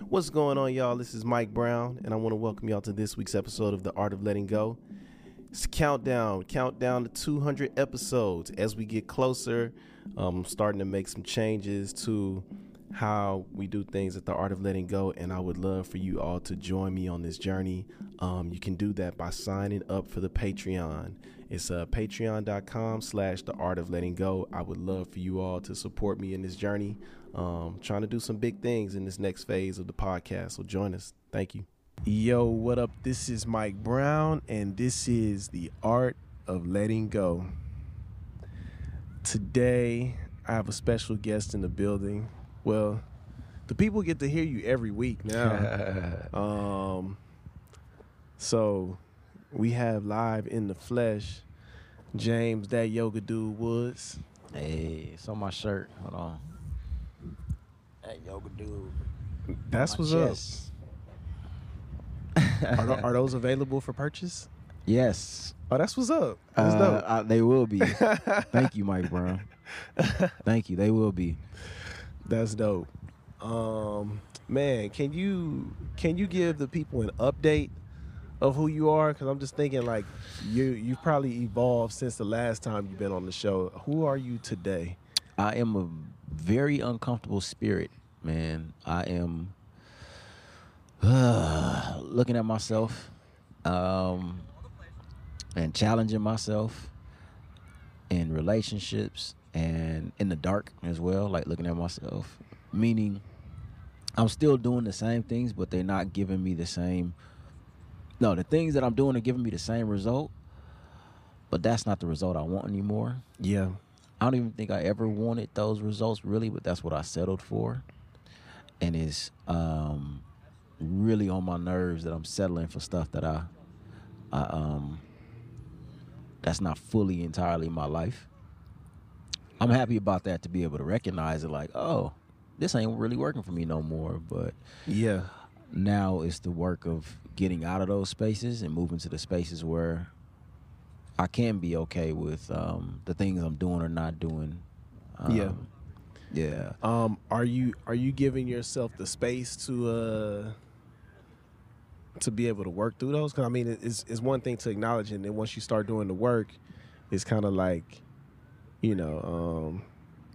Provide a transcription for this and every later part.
What's going on, y'all? This is Mike Brown, and I want to welcome y'all to this week's episode of The Art of Letting Go. It's countdown, countdown to 200 episodes. As we get closer, um, I'm starting to make some changes to how we do things at The Art of Letting Go, and I would love for you all to join me on this journey. Um, you can do that by signing up for the Patreon. It's uh, patreon.com slash the art of letting go. I would love for you all to support me in this journey. Um, trying to do some big things in this next phase of the podcast. So join us. Thank you. Yo, what up? This is Mike Brown, and this is the art of letting go. Today, I have a special guest in the building. Well, the people get to hear you every week now. um, so we have live in the flesh James, Dat Yoga Dude Woods. Hey, it's on my shirt. Hold on. Dat Yoga Dude. That's what's chest. up. are, are, those available for purchase? Yes. Oh, that's what's up. That's uh, uh, they will be. Thank you, Mike Brown. Thank you. They will be. That's dope. Um, man, can you can you give the people an update of who you are? Because I'm just thinking like you you've probably evolved since the last time you've been on the show. Who are you today? I am a very uncomfortable spirit, man. I am uh, looking at myself um, and challenging myself in relationships and in the dark as well, like looking at myself. Meaning, I'm still doing the same things, but they're not giving me the same no, the things that I'm doing are giving me the same result, but that's not the result I want anymore. Yeah. I don't even think I ever wanted those results really, but that's what I settled for. And it's um, really on my nerves that I'm settling for stuff that I, I um, that's not fully entirely my life. I'm happy about that to be able to recognize it like, oh, this ain't really working for me no more. But yeah, now it's the work of getting out of those spaces and moving to the spaces where I can be okay with um, the things I'm doing or not doing. Um, yeah. Yeah. Um, are you are you giving yourself the space to uh to be able to work through those? Because I mean, it's it's one thing to acknowledge, it, and then once you start doing the work, it's kind of like, you know, um,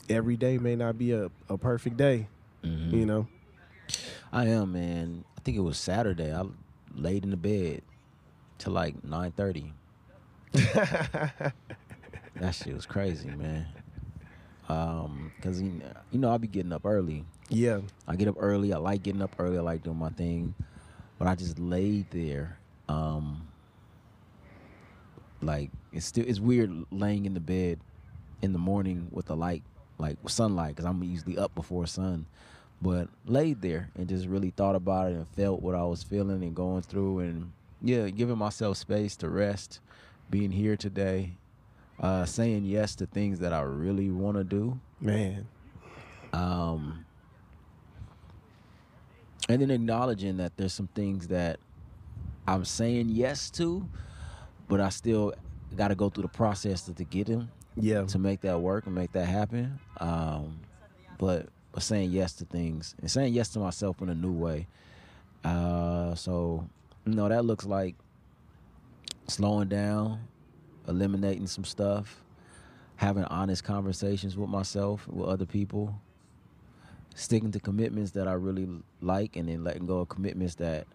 every day may not be a, a perfect day. Mm-hmm. You know. I am, man. I think it was Saturday. I laid in the bed till like nine thirty. that shit was crazy, man. Um, cause you know I'll be getting up early. Yeah, I get up early. I like getting up early. I like doing my thing, but I just laid there. Um, like it's still it's weird laying in the bed in the morning with the light, like sunlight, cause I'm usually up before sun but laid there and just really thought about it and felt what I was feeling and going through and yeah, giving myself space to rest, being here today, uh, saying yes to things that I really want to do. Man. Um, and then acknowledging that there's some things that I'm saying yes to, but I still got to go through the process to, to get them. Yeah. To make that work and make that happen. Um, but but saying yes to things and saying yes to myself in a new way. Uh, so you know that looks like slowing down, eliminating some stuff, having honest conversations with myself, with other people, sticking to commitments that I really like, and then letting go of commitments that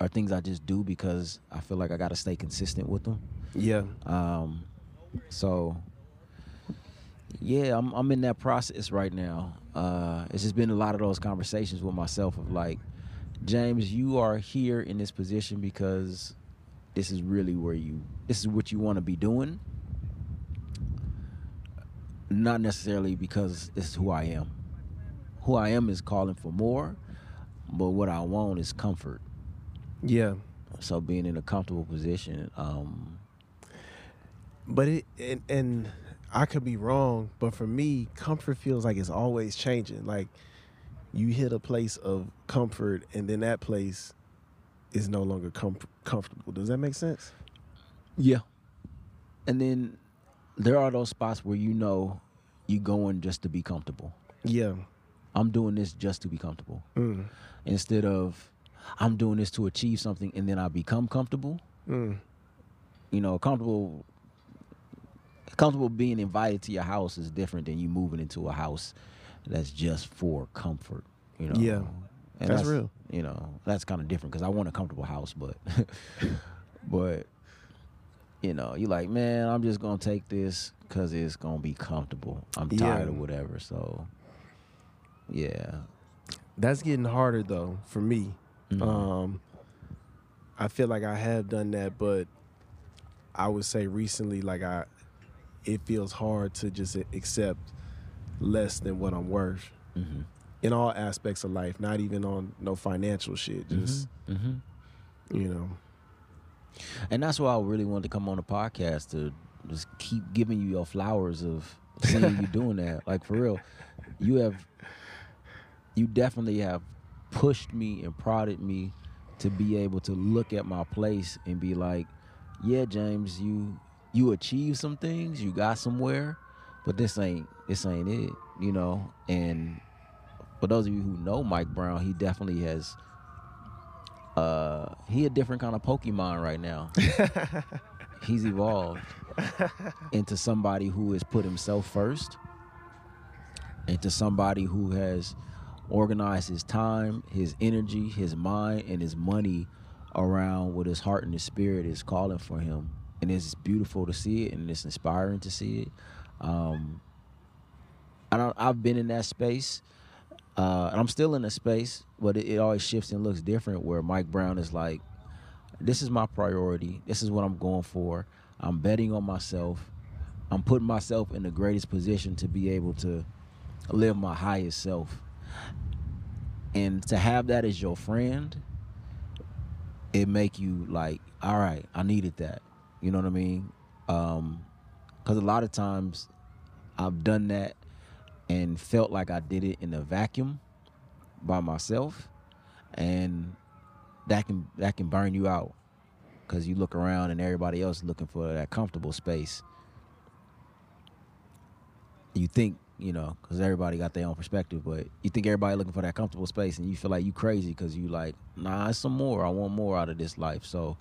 are things I just do because I feel like I got to stay consistent with them. Yeah. Um. So yeah, I'm I'm in that process right now. Uh, it's just been a lot of those conversations with myself of like, James, you are here in this position because this is really where you this is what you want to be doing. Not necessarily because this is who I am. Who I am is calling for more, but what I want is comfort. Yeah. So being in a comfortable position. Um, but it and, and I could be wrong, but for me, comfort feels like it's always changing. Like you hit a place of comfort, and then that place is no longer com- comfortable. Does that make sense? Yeah. And then there are those spots where you know you're going just to be comfortable. Yeah. I'm doing this just to be comfortable. Mm. Instead of I'm doing this to achieve something and then I become comfortable. Mm. You know, comfortable comfortable being invited to your house is different than you moving into a house that's just for comfort. You know. Yeah. And That's real. You know, that's kind of different because I want a comfortable house, but but you know, you're like, man, I'm just gonna take this because it's gonna be comfortable. I'm tired Yeah. or whatever. So yeah. That's getting harder though for me. Mhm. Um, I feel like I have done that, but I would say recently, like I, it feels hard to just accept less than what I'm worth Mhm. In all aspects of life. Not even on no financial shit. Just Mhm. you know, And that's why I really wanted to come on the podcast to just keep giving you your flowers of seeing you doing that. Like for real, you have, you definitely have pushed me and prodded me to be able to look at my place and be like, yeah, James, you you achieved some things, you got somewhere, but this ain't this ain't it, you know. And for those of you who know Mike Brown, he definitely has. Uh, he a different kind of Pokemon right now. He's evolved into somebody who has put himself first, into somebody who has organized his time, his energy, his mind, and his money around what his heart and his spirit is calling for him. And it's beautiful to see it, and it's inspiring to see it. Um, I don't, I've been in that space, uh, and I'm still in the space, but it, it always shifts and looks different. Where Mike Brown is like, this is my priority. This is what I'm going for. I'm betting on myself. I'm putting myself in the greatest position to be able to live my highest self. And to have that as your friend, it make you like, all right, I needed that. You know what I mean? Um, cause a lot of times I've done that and felt like I did it in a vacuum by myself, and that can that can burn you out because you look around and everybody else is looking for that comfortable space. You think you know because everybody got their own perspective, but you think everybody looking for that comfortable space, and you feel like you crazy because you like, nah, it's some more. I want more out of this life. So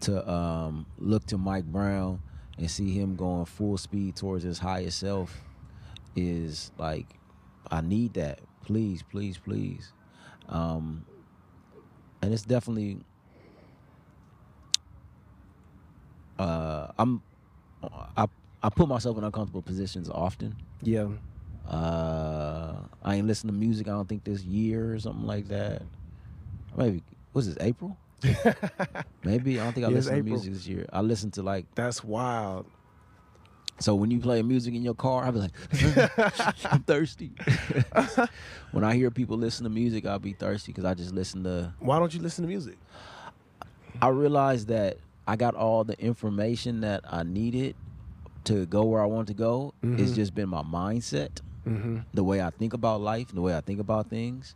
to um, look to Mike Brown and see him going full speed towards his highest self is like I need that. Please, please, please. Um, and it's definitely uh, I'm I I put myself in uncomfortable positions often. yeah, Uh, I ain't listened to music. I don't think this year or something like that. Maybe was this April? Maybe I don't think I Yeah, listened to music this year. I listened to like that's wild. So when you play music in your car, I'll be like, I'm thirsty. when I hear people listen to music, I'll be thirsty because I just listen to. Why don't you listen to music? I realized that I got all the information that I needed to go where I want to go. It's Mhm. just been my mindset, Mm-hmm. the way I think about life, the way I think about things.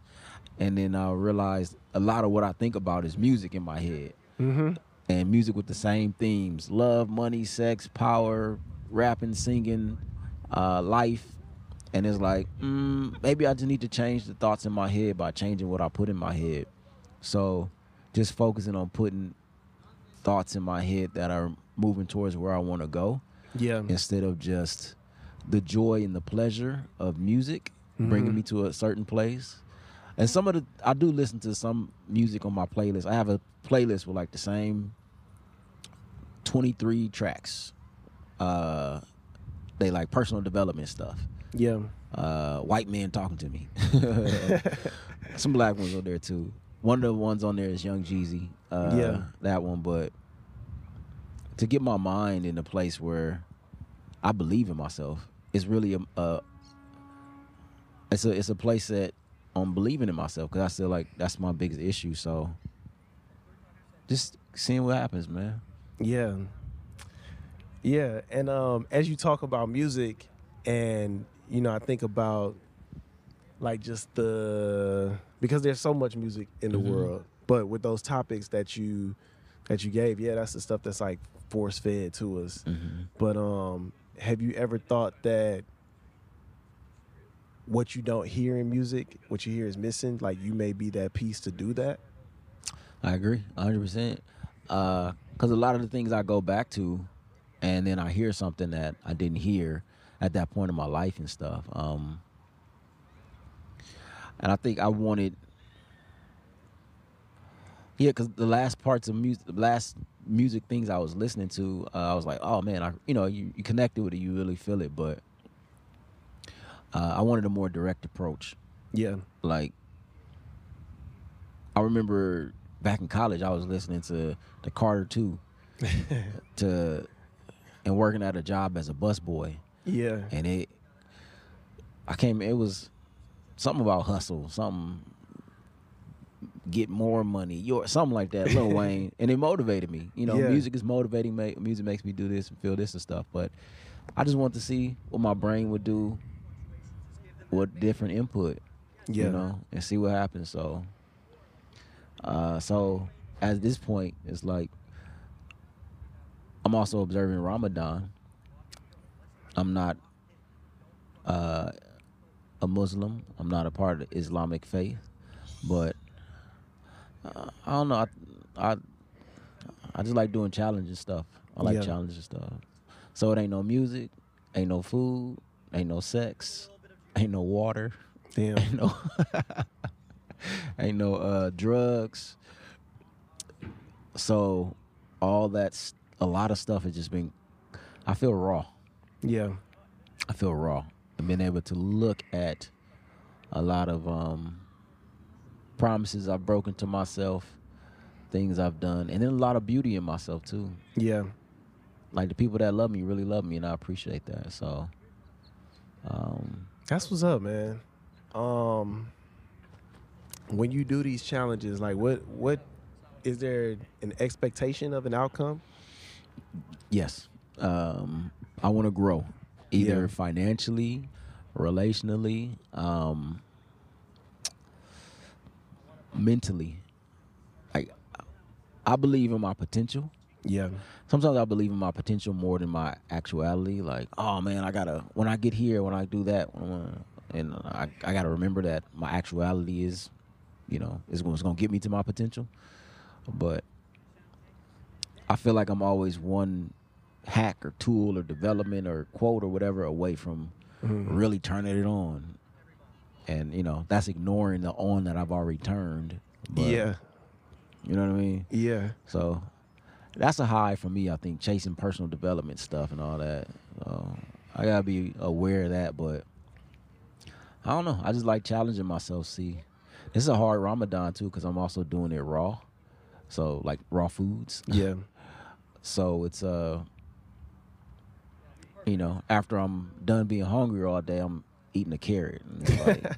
And then I realized a lot of what I think about is music in my head. Mm-hmm. and music with the same themes love money sex power rapping singing uh, life and it's like mm, maybe i just need to change the thoughts in my head by changing what i put in my head so just focusing on putting thoughts in my head that are moving towards where i want to go Yeah. instead of just the joy and the pleasure of music bringing Mhm. me to a certain place. And some of the I do listen to some music on my playlist. I have a playlist with like the same 23 tracks. Uh they like personal development stuff. Yeah. Uh white men talking to me. some black ones on there too. One of the ones on there is Young Jeezy. Uh Yeah. that one, but to get my mind in a place where I believe in myself. It's really a, a it's a it's a place that I'm believing in myself because I feel like that's my biggest issue. So just seeing what happens, man. Yeah. Yeah. And um as you talk about music and you know, I think about like just the because there's so much music in the Mhm. world. But with those topics that you that you gave, yeah, that's the stuff that's like force fed to us. Mm-hmm. But um have you ever thought that what you don't hear in music, what you hear is missing. Like you may be that piece to do that. I agree, 100. percent Because a lot of the things I go back to, and then I hear something that I didn't hear at that point in my life and stuff. Um, and I think I wanted, yeah, because the last parts of music, the last music things I was listening to, uh, I was like, oh man, I, you know, you, you connected with it, you really feel it, but uh, I wanted a more direct approach. Yeah. Like, I remember back in college, I was listening to the Carter Two, to and working at a job as a busboy, Yeah. and it, I came, it was something about hustle, something get more money, your something like that, Lil Wayne, and it motivated me. You know, Yeah. music is motivating. ma- Music makes me do this and feel this and stuff. But I just want to see what my brain would do, what different input, Yeah. you know, and see what happens. So, uh, so at this point, it's like I'm also observing Ramadan. I'm not uh, a Muslim. I'm not a part of the Islamic faith, but uh, I don't know. I, I I just like doing challenging stuff. I like Yeah. challenging stuff. So it ain't no music, ain't no food, ain't no sex, ain't no water, Damn. ain't no ain't no uh, drugs. So all that's a lot of stuff has just been. I feel raw. Yeah. I feel raw. I've been able to look at a lot of um, promises I've broken to myself, things I've done, and then a lot of beauty in myself too. Yeah. Like the people that love me really love me, and I appreciate that. So, um, That's what's up, man. Um when you do these challenges, like what what is there an expectation of an outcome? Yes, um, I want to grow, either Yeah. financially, relationally, um, mentally. Like, I believe in my potential. Yeah. sometimes I believe in my potential more than my actuality. Like, oh man, I gotta when I get here, when I do that, and I I gotta remember that my actuality is, you know, is what's gonna get me to my potential. But I feel like I'm always one hack or tool or development or quote or whatever away from Mhm. really turning it on. And you know, that's ignoring the on that I've already turned. But, yeah. you know what I mean. Yeah. So that's a high for me. I think chasing personal development stuff and all that. So I gotta be aware of that, but I don't know. I just like challenging myself. See, this is a hard Ramadan too because I'm also doing it raw. So like raw foods. Yeah. So it's uh, you know, after I'm done being hungry all day, I'm eating a carrot. And it's like,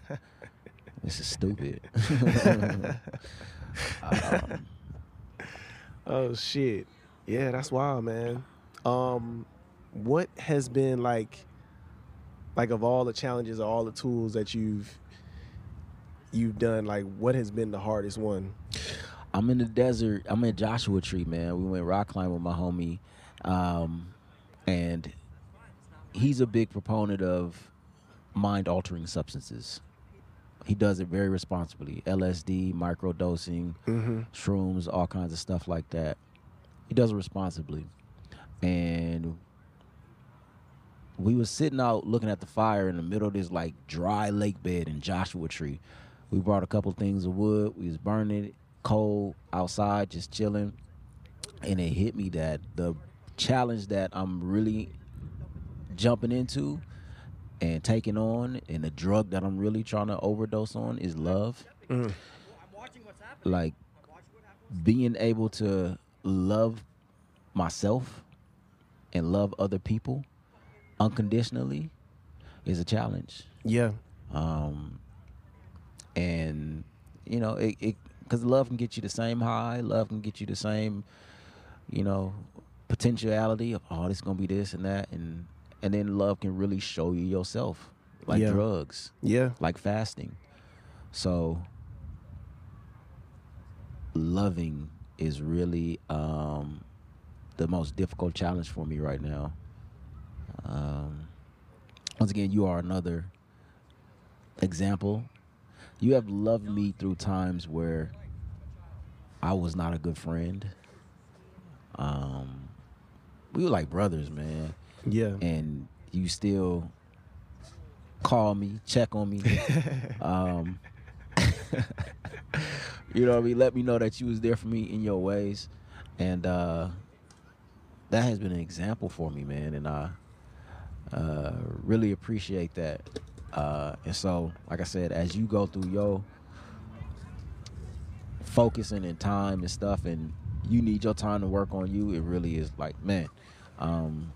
this is stupid. um, Oh shit. Yeah, that's wild, man. Um what has been like like of all the challenges or all the tools that you've you've done, like what has been the hardest one? I'm in the desert. I'm in Joshua Tree, man. We went rock climbing with my homie, um, and he's a big proponent of mind altering substances. He does it very responsibly. LSD, microdosing, Mm-hmm. shrooms, all kinds of stuff like that. He does it responsibly, and we was sitting out looking at the fire in the middle of this like dry lake bed in Joshua Tree. We brought a couple things of wood. We was burning it cold outside, just chilling, and it hit me that the challenge that I'm really jumping into and taking on, and the drug that I'm really trying to overdose on is love. Mm. Like being able to love myself and love other people unconditionally is a challenge. Yeah. Um, and you know, it, it because love can get you the same high, love can get you the same, you know, potentiality of oh, this gonna be this and that, and and then love can really show you yourself, like Yeah. drugs, Yeah. like fasting. So, loving is really um, the most difficult challenge for me right now. Um, once again, you are another example. You have loved me through times where I was not a good friend. Um, we were like brothers, man, Yeah. and you still call me, check on me. um, you know what I mean? Let me know that you was there for me in your ways, and uh, that has been an example for me, man. And I uh, really appreciate that. Uh, and so, like I said, as you go through your focusing and time and stuff, and you need your time to work on you, it really is like, man, um,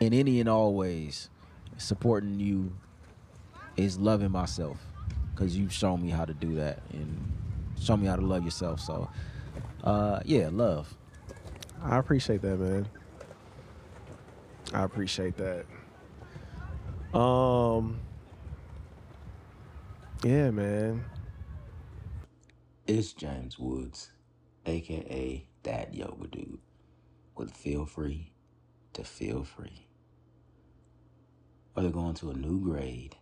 in any and all ways, supporting you is loving myself because you've shown me how to do that and show me how to love yourself. So, uh, yeah, love. I appreciate that, man. I appreciate that. Um Yeah, man. It's James Woods, aka Dat Yoga Dude, with Feel Free to Feel Free. Whether going to a new grade,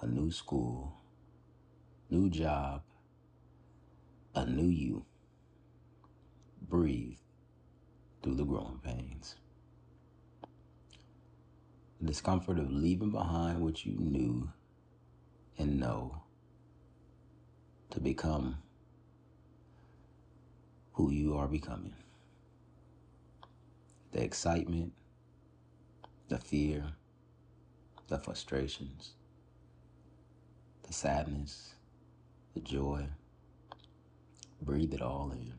a new school, new job, a new you, breathe through the growing pains. The discomfort of leaving behind what you knew and know to become who you are becoming. The excitement, the fear, the frustrations, the sadness, the joy. Breathe it all in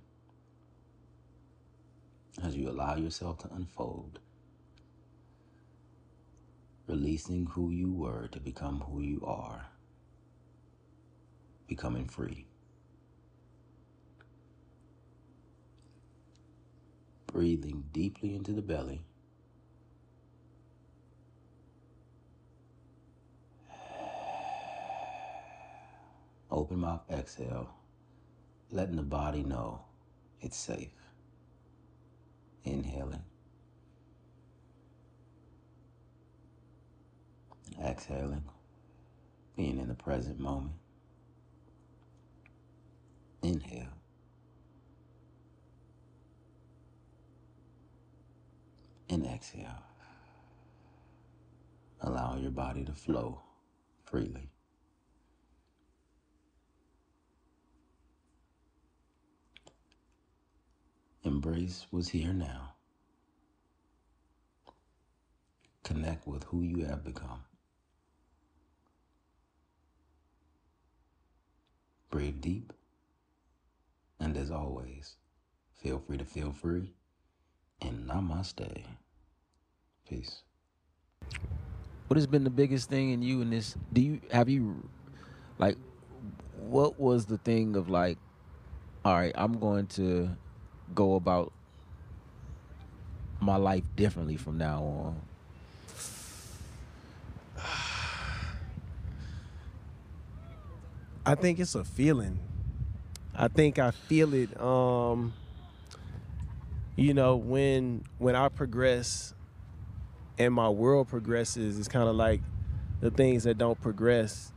as you allow yourself to unfold, releasing who you were to become who you are, becoming free. breathing deeply into the belly. Open mouth, exhale, letting the body know it's safe. Inhaling. Exhaling, being in the present moment. Inhale. and exhale. Allow your body to flow freely. Embrace what's here now. Connect with who you have become. Breathe deep. And as always, feel free to feel free and namaste. Peace. What has been the biggest thing in you in this? Do you have you like what was the thing of like all right, I'm going to go about my life differently from now on. I think it's a feeling. I think I feel it um you know when when I progress and my world progresses it's kind of like the things that don't progress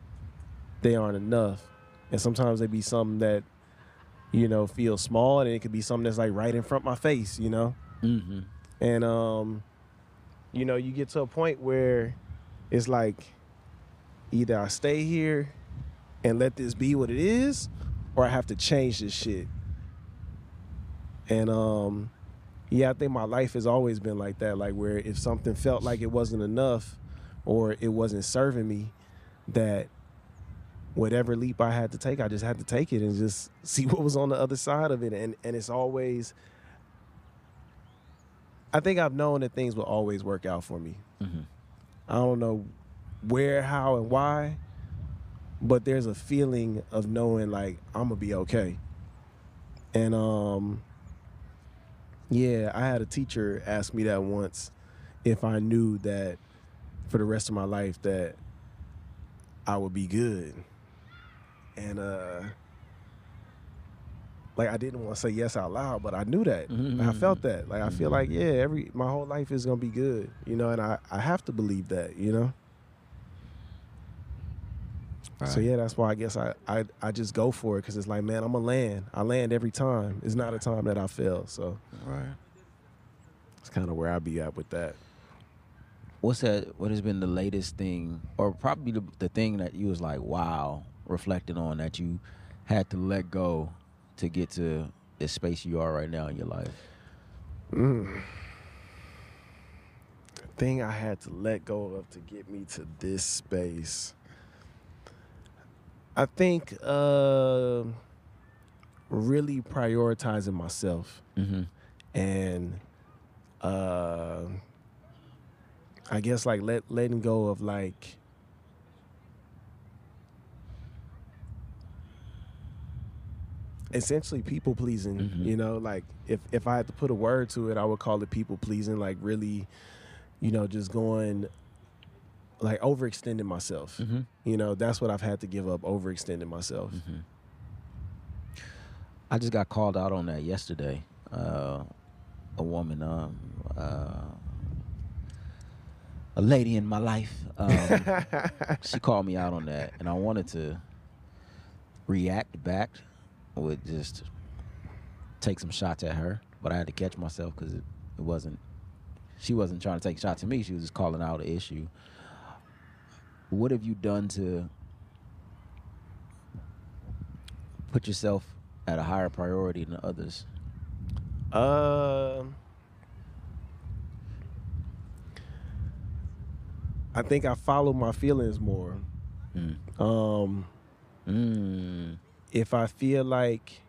they aren't enough. And sometimes they be something that you know feels small and it could be something that's like right in front of my face, you know? Mm-hmm. and um you know you get to a point where it's like either i stay here and let this be what it is or i have to change this shit and um yeah i think my life has always been like that like where if something felt like it wasn't enough or it wasn't serving me that whatever leap i had to take i just had to take it and just see what was on the other side of it and and it's always I think I've known that things will always work out for me. Mm-hmm. I don't know where, how, and why, but there's a feeling of knowing like I'm gonna be okay. And um, yeah, I had a teacher ask me that once if I knew that for the rest of my life that I would be good. And uh like I didn't want to say yes out loud, but I knew that. Mhm. I felt that. Like I feel like yeah, every my whole life is gonna be good, you know, and I I have to believe that, you know. So yeah, that's why I guess I I, I just go for it because it's like, man, I'm a land. I land every time. It's not a time that I fail. So Right. it's kind of where I be at with that. What's that? What has been the latest thing, or probably the, the thing that you was like, wow, reflecting on that you had to let go to get to the space you are right now in your life? Mm. Thing I had to let go of to get me to this space. I think uh, really prioritizing myself Mm-hmm. and uh, I guess like let letting go of like essentially people pleasing. Mhm. You know, like if if I had to put a word to it, I would call it people pleasing. Like really, you know, just going like overextending myself. Mm-hmm. You know, that's what I've had to give up. Overextending myself. Mm-hmm. I just got called out on that yesterday. Uh, a woman, um, uh, a lady in my life, um, she called me out on that, and I wanted to react back with just take some shots at her, but I had to catch myself because it, it wasn't. She wasn't trying to take shots at me. She was just calling out an issue. What have you done to put yourself at a higher priority than others? Um, I think I follow my feelings more. Mm. Um, Mm. if I feel like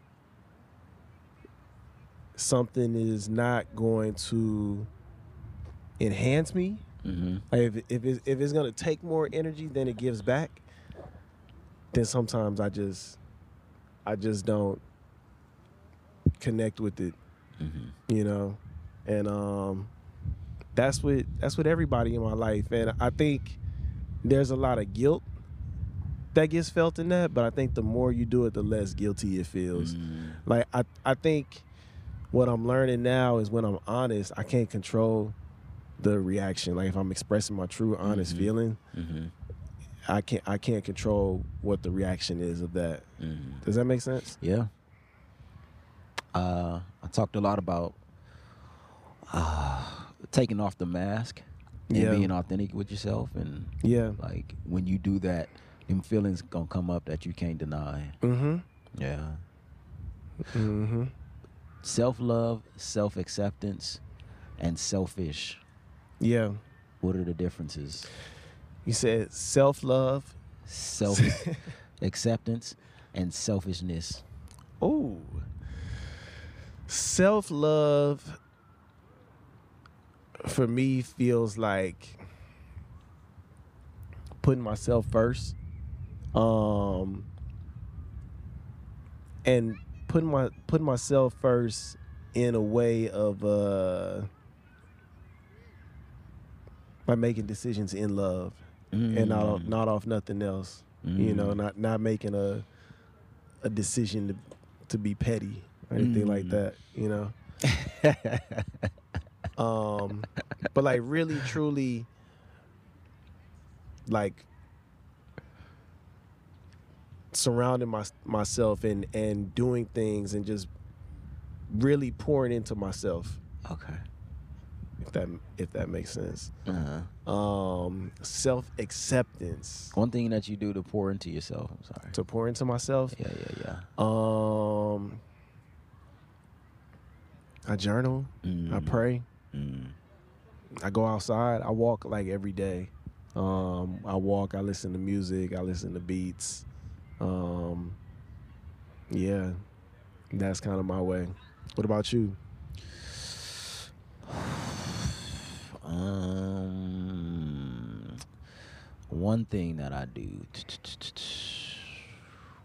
something is not going to enhance me, Mm-hmm. like if if it's, if it's gonna take more energy than it gives back, then sometimes I just I just don't connect with it Mm-hmm. you know and um that's what that's what everybody in my life and i think there's a lot of guilt that gets felt in that but i think the more you do it the less guilty it feels Mm. like i i think what i'm learning now is when i'm honest i can't control the reaction like if i'm expressing my true honest Mhm. feeling Mm-hmm. i can't i can't control what the reaction is of that Mm-hmm. does that make sense Yeah. Uh, I talked a lot about uh, taking off the mask and Yeah. being authentic with yourself, and yeah like when you do that, them feelings gonna come up that you can't deny. mm-hmm Yeah. mm-hmm Self love, self acceptance, and selfish. Yeah What are the differences? you said self-love Self acceptance and selfishness. Oh. Self love for me feels like putting myself first. Um and putting my putting myself first in a way of uh by making decisions in love and not off, Mm. not off nothing else. You know, Mm. not not making a a decision to to be petty or anything like Mm. that. You know, um, but like really, truly, like surrounding my myself and and doing things and just really pouring into myself. okay. If that if that makes sense. Uh-huh. Um, self acceptance One thing that you do to pour into yourself. I'm sorry. to pour into myself. Yeah, yeah, yeah. Um, I journal. I Mm. pray. Mm. I go outside. I walk like every day. Um, I walk. I listen to music. I listen to beats. Um, yeah, that's kind of my way. What about you? Um, one thing that I do.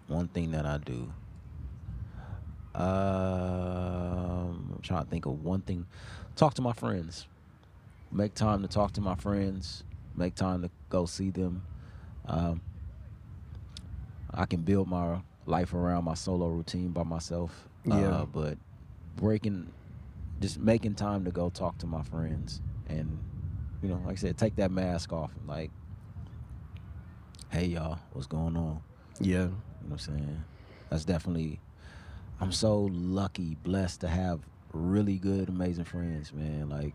One thing that I do. Um, I'm trying to think of one thing. Talk to my friends. Make time to talk to my friends. Make time to go see them. Um, I can build my life around my solo routine by myself. Yeah. Uh, but breaking, just making time to go talk to my friends and, you know, like I said, take that mask off and like hey y'all, what's going on? Yeah. You know what I'm saying? That's definitely. I'm so lucky, blessed to have really good, amazing friends, man. Like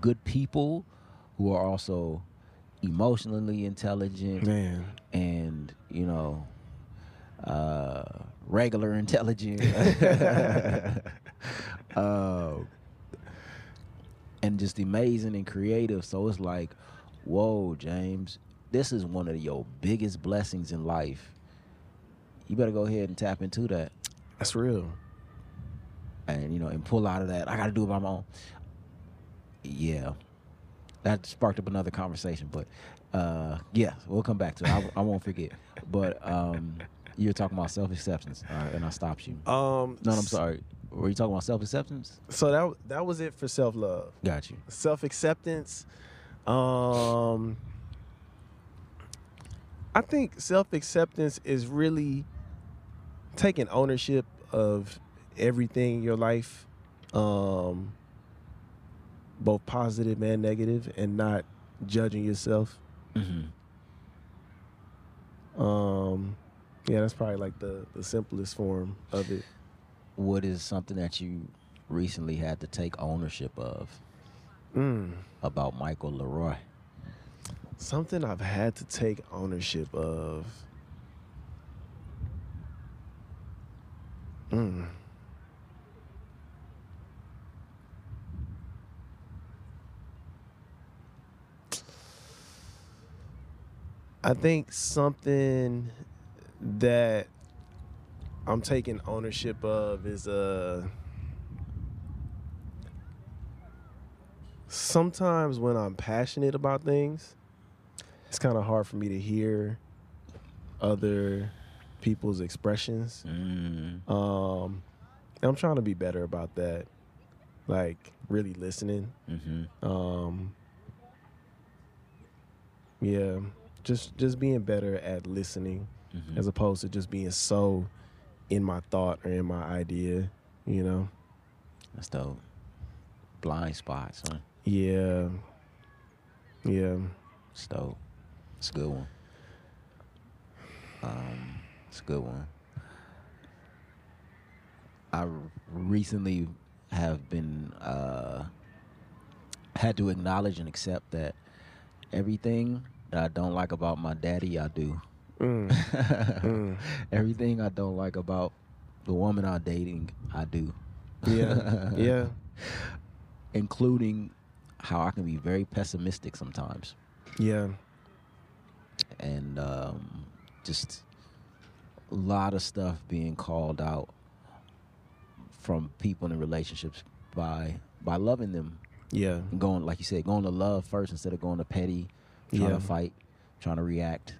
good people who are also emotionally intelligent Man. and you know uh regular intelligent uh, and just amazing and creative. So it's like whoa james this is one of your biggest blessings in life. You better go ahead and tap into that. That's real. and you know and pull out of that. I gotta do it by my own. Yeah. That sparked up another conversation but uh yeah we'll come back to it. I, I won't forget. But um you're talking about self-acceptance all right, and i stopped you. Um no i'm sorry were you talking about self-acceptance So that that was it for self love. got you Self acceptance. Um I think self acceptance is really taking ownership of everything in your life. Um both positive and negative and not judging yourself. mm-hmm. Um yeah, that's probably like the the simplest form of it. What is something that you recently had to take ownership of Mm. about michael leroy Something I've had to take ownership of. Mm. I think something that I'm taking ownership of is uh sometimes when I'm passionate about things, it's kind of hard for me to hear other people's expressions. mm. Um, I'm trying to be better about that, like really listening. mm-hmm. Um, yeah, just just being better at listening Mm-hmm. as opposed to just being so in my thought or in my idea. You know? that's dope blind spots huh Yeah. Yeah. It's dope. It's a good one. Um, it's a good one. I recently have been uh, had to acknowledge and accept that everything that I don't like about my daddy, I do. Mm. Mm. Everything I don't like about the woman I'm dating, I do. Yeah. yeah. Including how I can be very pessimistic sometimes. Yeah. and um, just a lot of stuff being called out from people in relationships by by loving them Yeah. and going like you said going to love first instead of going to petty trying Yeah. to fight trying to react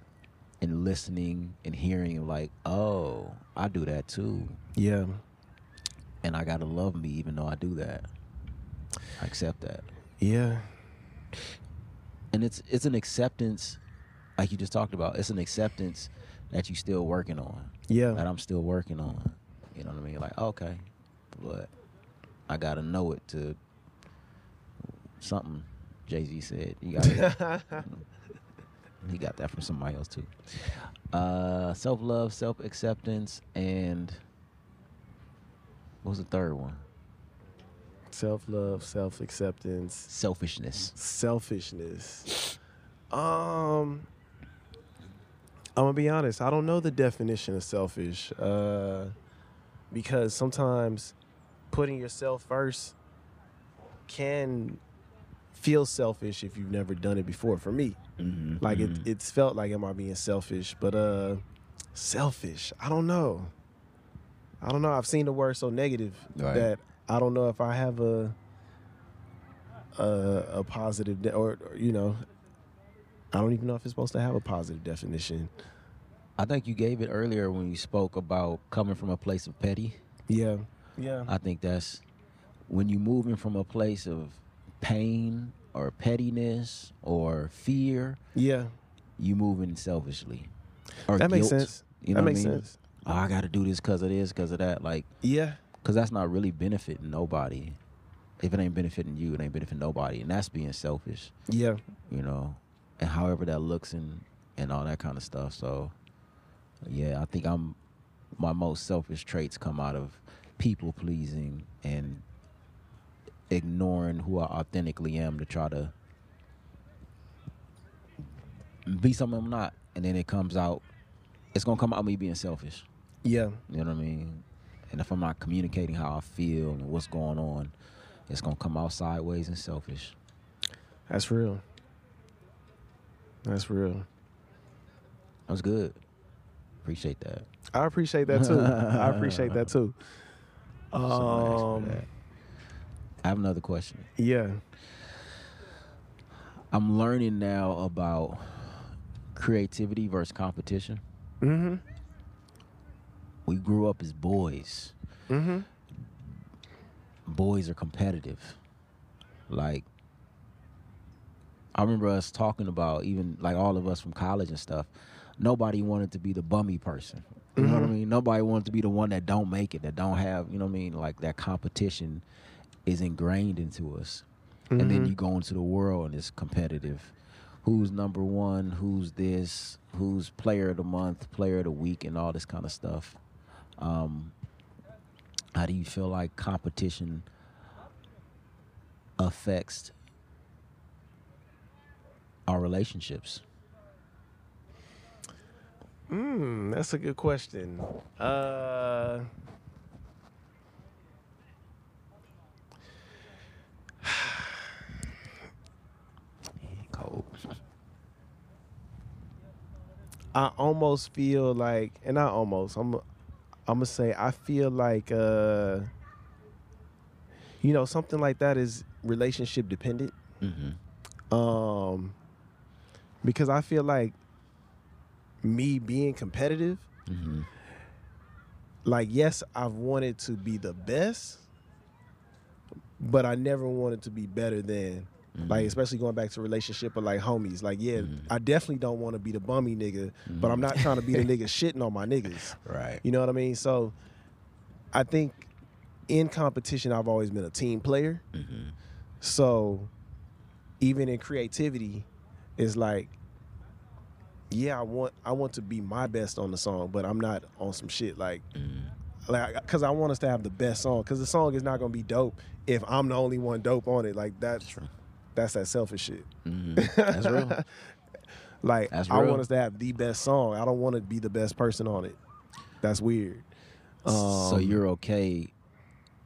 and listening and hearing like oh i do that too Yeah. and i gotta love me even though i do that i accept that Yeah. and it's it's an acceptance like you just talked about it's an acceptance that you still working on Yeah. that I'm still working on. You know what I mean? Like, okay, but I gotta know it to something. Jay Z said you got he got that from somebody else too. Uh, self love, self acceptance, and what was the third one? self love, self acceptance, Selfishness. selfishness. Um, I'm gonna be honest. I don't know the definition of selfish, uh, because sometimes putting yourself first can feel selfish if you've never done it before. For me, Mm-hmm. like it, it's felt like am I being selfish? But uh, selfish. I don't know. I don't know. I've seen the word so negative Right. that I don't know if I have a a, a positive de- or, or you know I don't even know if it's supposed to have a positive definition. I think you gave it earlier when you spoke about coming from a place of petty. Yeah. Yeah. I think that's when you're moving from a place of pain or pettiness or fear, yeah. you moving selfishly. Or That makes guilt, sense. You know that what I makes mean? sense. Oh, I got to do this because of this, because of that. Like, Yeah. because that's not really benefiting nobody. If it ain't benefiting you, it ain't benefiting nobody, and that's being selfish. Yeah. You know, and however that looks and and all that kind of stuff. So, yeah, I think I'm my most selfish traits come out of people pleasing and ignoring who I authentically am to try to be something I'm not, and then it comes out. It's gonna come out me being selfish. Yeah. You know what I mean? And if I'm not communicating how I feel and what's going on, it's gonna come out sideways and selfish. That's real. That's real. That was good. Appreciate that. I appreciate that too. I appreciate that too. So nice for Um. I have another question. yeah. I'm learning now about creativity versus competition. Mm-hmm. We grew up as boys. Mm-hmm. Boys are competitive. Like I remember us talking about even like all of us from college and stuff. Nobody wanted to be the bummy person. You know what I Mhm. mean? Nobody wanted to be the one that don't make it, that don't have, you know what I mean? Like that competition is ingrained into us. and then Mhm. you go into the world and it's competitive. Who's number one? Who's this? Who's player of the month? Player of the week? And all this kind of stuff. Um, how do you feel like competition affects our relationships? Mm, that's a good question. Uh, Cold. I almost feel like, and I almost. I'm, I'm gonna say I feel like, uh, you know, something like that is relationship dependent. Mm-hmm. Um, because I feel like me being competitive, Mm-hmm. like yes, I've wanted to be the best, but I never wanted to be better than. Like especially going back to relationship or like homies. Like yeah, Mhm. I definitely don't want to be the bummy nigga, but I'm not trying to be the nigga shitting on my niggas. Right. You know what I mean? So I think in competition, I've always been a team player. Mm-hmm. So even in creativity, it's like, yeah, I want I want to be my best on the song, but I'm not on some shit like Mm-hmm. Like because I want us to have the best song because the song is not gonna be dope if I'm the only one dope on it. Like that's True. that's that selfish shit. Mm-hmm. That's real. Like That's I want us to have the best song. I don't want to be the best person on it. That's weird. so Um, you're okay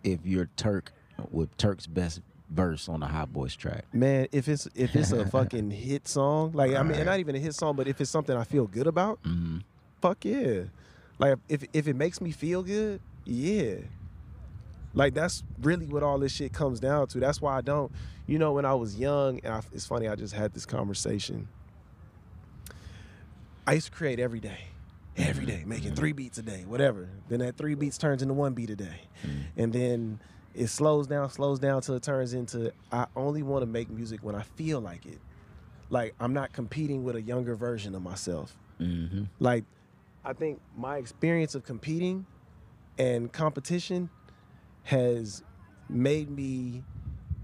if you're Turk with Turk's best verse on a Hot Boys track. man. If it's if it's a fucking hit song, like I mean, and not even a hit song, but if it's something I feel good about, Mm-hmm. fuck yeah. Like if if it makes me feel good, yeah. Like that's really what all this shit comes down to. That's why I don't, you know, when I was young, and I, it's funny. I just had this conversation. I used to create every day, every day, making three beats a day, whatever. Then that three beats turns into one beat a day, and then it slows down, slows down till it turns into I only want to make music when I feel like it. Like I'm not competing with a younger version of myself. Mm-hmm. Like, I think my experience of competing and competition has made me,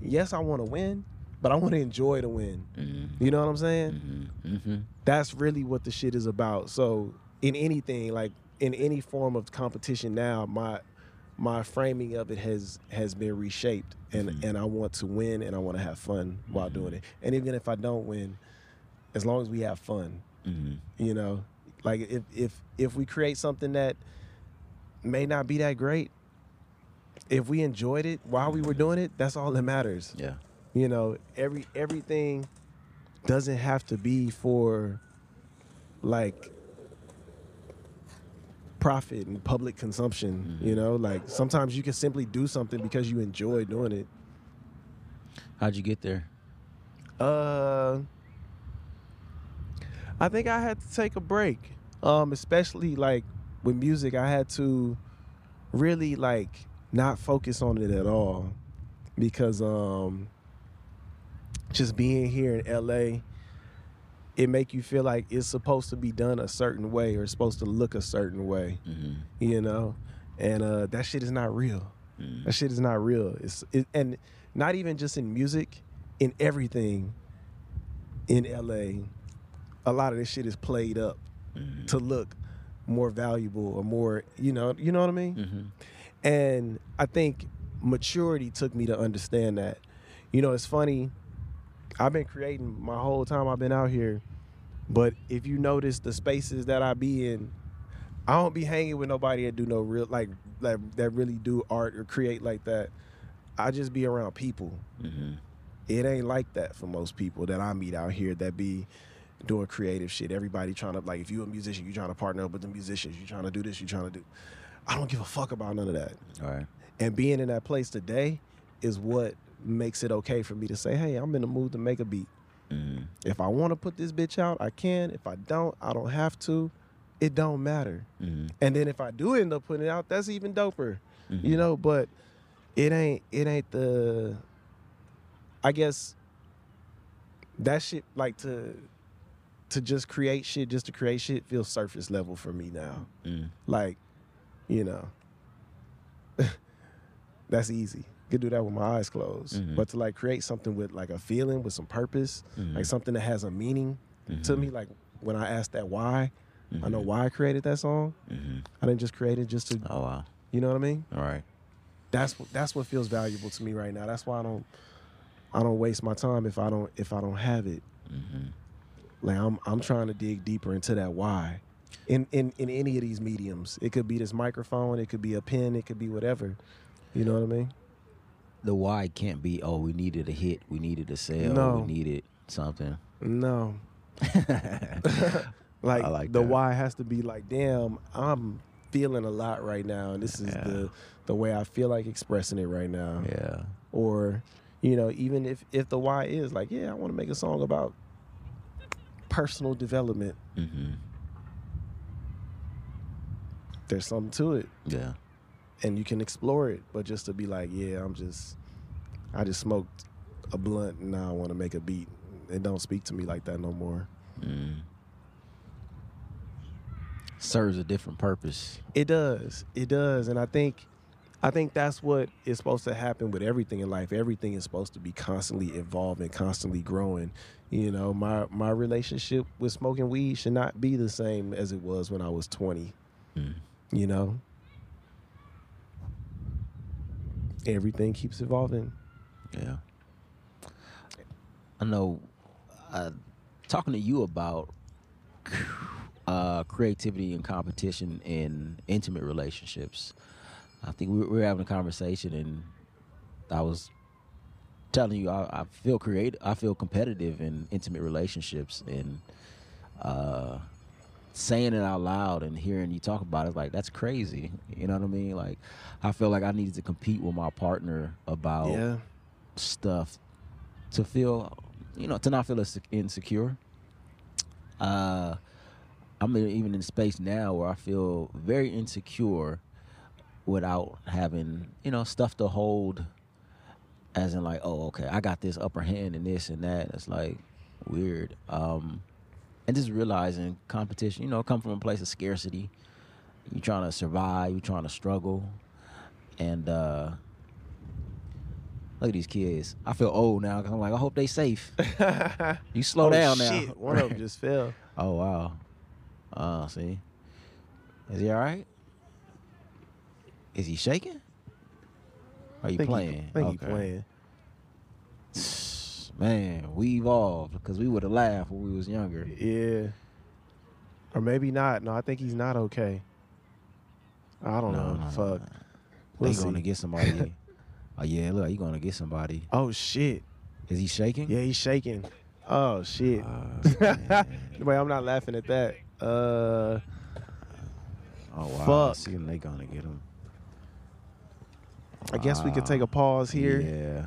yes, I want to win, but I want to enjoy the win. Mm-hmm. You know what I'm saying? Mm-hmm. Mm-hmm. That's really what the shit is about. So, in anything, like in any form of competition now, my my framing of it has has been reshaped and Mhm. and I want to win and I want to have fun while doing it. And even if I don't win, as long as we have fun, Mm-hmm. you know like if if if we create something that may not be that great if we enjoyed it while we were doing it that's all that matters Yeah. you know every everything doesn't have to be for like profit and public consumption you know like sometimes you can simply do something because you enjoy doing it How'd you get there? Uh, I think I had to take a break. Um, especially like with music, I had to really like not focus on it at all because um, just being here in LA, it make you feel like it's supposed to be done a certain way or it's supposed to look a certain way, Mm-hmm. you know, and uh, that shit is not real. Mm-hmm. That shit is not real. It's it, and not even just in music, in everything in LA. A lot of this shit is played up Mhm. to look more valuable or more, you know, you know what I mean? Mhm. And I think maturity took me to understand that. You know, it's funny. I've been creating my whole time I've been out here, but if you notice the spaces that I be in, I don't be hanging with nobody that do no real like like that really do art or create like that. I just be around people. Mhm. It ain't like that for most people that I meet out here that be doing creative shit. Everybody trying to like if you're a musician, you trying to partner up with the musicians, you trying to do this, you trying to do. I don't give a fuck about none of that. All right. And being in that place today is what makes it okay for me to say, hey, I'm in the mood to make a beat. Mhm. If I want to put this bitch out, I can. If I don't, I don't have to. It don't matter. Mhm. And then if I do end up putting it out, that's even doper. Mhm. You know, but it ain't it ain't the I guess that shit like to to just create shit just to create shit feels surface level for me now. Mhm. Like, you know, that's easy. Could do that with my eyes closed. Mhm. But to like create something with like a feeling, with some purpose, Mhm. like something that has a meaning to Mhm. me. Like when I asked that why, I know Mhm. why I created that song. Mhm. I didn't just create it just to, Oh wow. you know what I mean? All right. That's what that's what feels valuable to me right now. That's why I don't I don't waste my time if I don't if I don't have it. Like I'm I'm trying to dig deeper into that why. In in in any of these mediums. It could be this microphone, it could be a pen, it could be whatever. You know what I mean? The why can't be. Oh, we needed a hit. We needed a sale. No. We needed something. No. like, like the that. why has to be like, damn, I'm feeling a lot right now and this is Yeah. the the way I feel like expressing it right now. yeah. or you know even if if the why is like yeah i want to make a song about personal development. Hmm there's something to it. Yeah. and you can explore it but just to be like yeah i'm just i just smoked a blunt and now i want to make a beat. It don't speak to me like that no more. Mm. Serves a different purpose. it does. It does. And i think i think that's what is supposed to happen with everything in life everything is supposed to be constantly evolving constantly growing you know my my relationship with smoking weed should not be the same as it was when i was 20 Mm. you know everything keeps evolving Yeah. I know. Uh, talking to you about uh, creativity and competition in intimate relationships. I think we were, having a conversation, and I was telling you I, I feel creative. I feel competitive in intimate relationships, and uh, saying it out loud and hearing you talk about it, like that's crazy. You know what I mean? Like I feel like I needed to compete with my partner about yeah stuff to feel, you know, to not feel insecure. Uh, I'm even in space now where I feel very insecure without having, you know, stuff to hold. As in, like, oh, okay, I got this upper hand and this and that. It's like weird. Um, and just realizing competition, you know, come from a place of scarcity. You're trying to survive. You're trying to struggle, and uh, Look at these kids. I feel old now because I'm like, I hope they safe. You slow Oh, down now. shit. one of them just fell Oh wow. Oh, see. Is he all right? Is he shaking? Are you think playing? he, think he playing Man, we evolved because we would have laughed when we was younger. yeah or maybe not no i think he's not okay i don't know fuck We'll they going to get somebody. oh yeah, look, you going to get somebody. oh shit Is he shaking? yeah he's shaking oh shit man. Wait, I'm not laughing at that. Uh, Oh wow. Fuck. See, they gonna get him. I guess we could take a uh, pause here. Yeah.